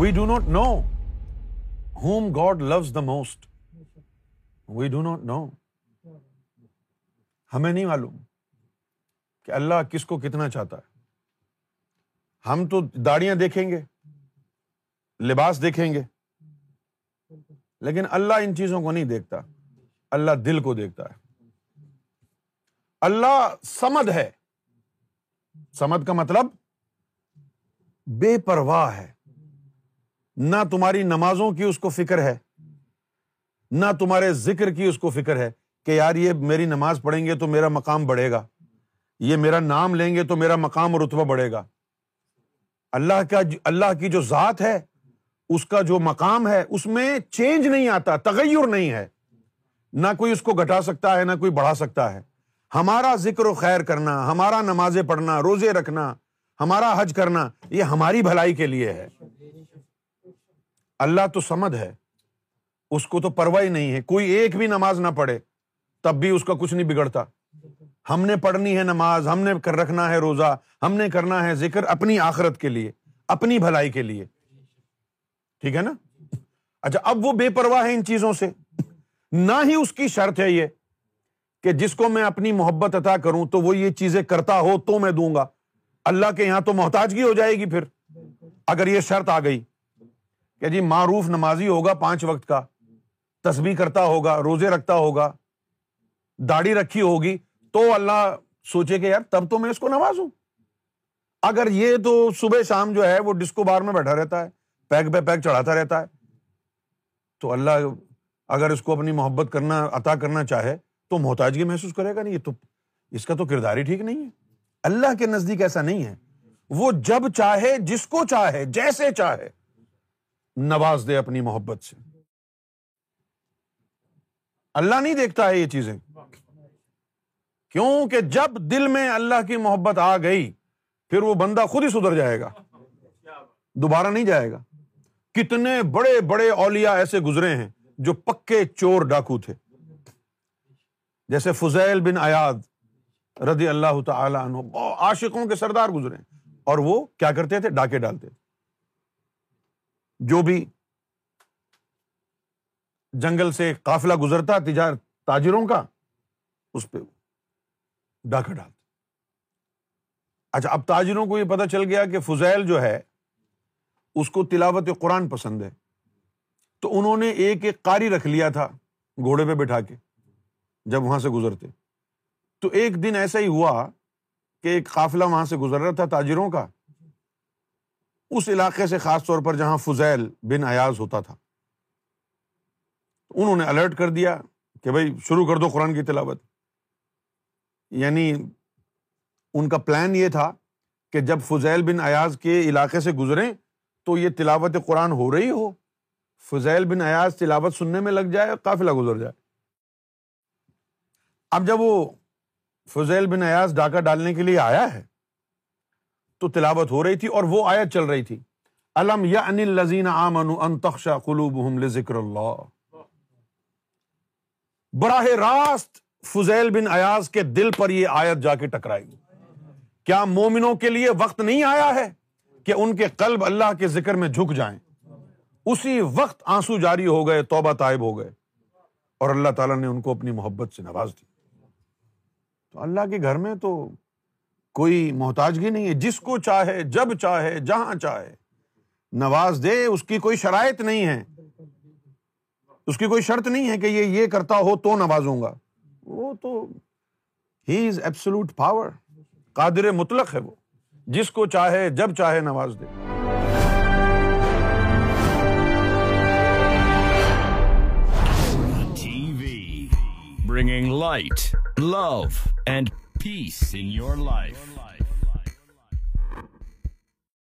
We do not know whom God loves the most we do not know ہمیں نہیں معلوم کہ اللہ کس کو کتنا چاہتا ہے۔ ہم تو داڑیاں دیکھیں گے، لباس دیکھیں گے، لیکن اللہ ان چیزوں کو نہیں دیکھتا۔ اللہ دل کو دیکھتا ہے۔ اللہ سمد ہے۔ سمد کا مطلب بے پرواہ ہے۔ نہ تمہاری نمازوں کی اس کو فکر ہے، نہ تمہارے ذکر کی اس کو فکر ہے کہ یار یہ میری نماز پڑھیں گے تو میرا مقام بڑھے گا، یہ میرا نام لیں گے تو میرا مقام اور رتبہ بڑھے گا۔ اللہ کا اللہ کی جو ذات ہے، اس کا جو مقام ہے، اس میں چینج نہیں آتا، تغیر نہیں ہے۔ نہ کوئی اس کو گھٹا سکتا ہے، نہ کوئی بڑھا سکتا ہے۔ ہمارا ذکر و خیر کرنا، ہمارا نمازیں پڑھنا، روزے رکھنا، ہمارا حج کرنا، یہ ہماری بھلائی کے لیے ہے۔ اللہ تو سمد ہے، اس کو تو پرواہ نہیں ہے۔ کوئی ایک بھی نماز نہ پڑھے، تب بھی اس کا کچھ نہیں بگڑتا۔ ہم نے پڑھنی ہے نماز، ہم نے کر رکھنا ہے روزہ، ہم نے کرنا ہے ذکر اپنی آخرت کے لیے، اپنی بھلائی کے لیے۔ ٹھیک ہے نا؟ اچھا اب وہ بے پرواہ ہے ان چیزوں سے۔ نہ ہی اس کی شرط ہے یہ کہ جس کو میں اپنی محبت عطا کروں تو وہ یہ چیزیں کرتا ہو تو میں دوں گا۔ اللہ کے یہاں تو محتاجگی ہو جائے گی پھر۔ اگر یہ شرط آ گئی۔ کہ جی معروف نمازی ہوگا پانچ وقت کا، تسبیح کرتا ہوگا، روزے رکھتا ہوگا، داڑھی رکھی ہوگی، تو اللہ سوچے کہ یار تب تو میں اس کو نوازوں اگر یہ تو صبح شام جو ہے وہ ڈسکو بار میں بیٹھا رہتا ہے، پیک پہ پیک چڑھاتا رہتا ہے، تو اللہ اگر اس کو اپنی محبت کرنا، عطا کرنا چاہے تو محتاجگی محسوس کرے گا نہیں، یہ تو، اس کا تو کردار ہی ٹھیک نہیں ہے۔ اللہ کے نزدیک ایسا نہیں ہے۔ وہ جب چاہے، جس کو چاہے، جیسے چاہے۔ نواز دے اپنی محبت سے۔ اللہ نہیں دیکھتا ہے یہ چیزیں۔ کیونکہ جب دل میں اللہ کی محبت آ گئی، پھر وہ بندہ خود ہی سدھر جائے گا۔ دوبارہ نہیں جائے گا۔ کتنے بڑے بڑے اولیا ایسے گزرے ہیں جو پکے چور ڈاکو تھے۔ جیسے فضیل بن ایاد رضی اللہ تعالی عنہ عاشقوں کے سردار گزرے اور وہ کیا کرتے تھے؟ ڈاکے ڈالتے تھے۔ جو بھی جنگل سے قافلہ گزرتا تجار تاجروں کا، اس پہ ڈاکہ ڈالتے اچھا اب تاجروں کو یہ پتا چل گیا کہ فضیل جو ہے، اس کو تلاوت قرآن پسند ہے۔ تو انہوں نے ایک ایک قاری رکھ لیا تھا گھوڑے پہ بٹھا کے، جب وہاں سے گزرتے۔ تو ایک دن ایسا ہی ہوا کہ ایک قافلہ وہاں سے گزر رہا تھا تاجروں کا اس علاقے سے خاص طور پر جہاں فضیل بن ایاز ہوتا تھا۔ انہوں نے الرٹ کر دیا کہ بھائی شروع کر دو قرآن کی تلاوت۔ یعنی ان کا پلان یہ تھا کہ جب فضیل بن ایاز کے علاقے سے گزرے تو یہ تلاوت قرآن ہو رہی ہو۔ فضیل بن ایاز تلاوت سننے میں لگ جائے قافلہ گزر جائے۔ اب جب وہ فضیل بن ایاز ڈاکہ ڈالنے کے لیے آیا ہے تو تلاوت ہو رہی تھی اور وہ آیت چل رہی تھی۔ الم یا انل لذین آمن ان تخشا قلوب ذکر اللہ۔ براہ راست فضیل بن ایاز کے دل پر یہ آیت جا کے ٹکرائی کیا مومنوں کے لیے وقت نہیں آیا ہے کہ ان کے قلب اللہ کے ذکر میں جھک جائیں؟ اسی وقت آنسو جاری ہو گئے، توبہ طائب ہو گئے۔ اور اللہ تعالیٰ نے ان کو اپنی محبت سے نواز دی۔ تو اللہ کے گھر میں تو کوئی محتاجگی نہیں ہے، جس کو چاہے، جب چاہے، جہاں چاہے۔ نواز دے، اس کی کوئی شرائط نہیں ہے۔ اس کی کوئی شرط نہیں ہے کہ یہ یہ کرتا ہو تو نوازوں گا۔ وہ تو ہی از ایبسلوٹ پاور قادر مطلق ہے وہ۔ جس کو چاہے، جب چاہے نواز دے۔ Bringing light love and peace in your life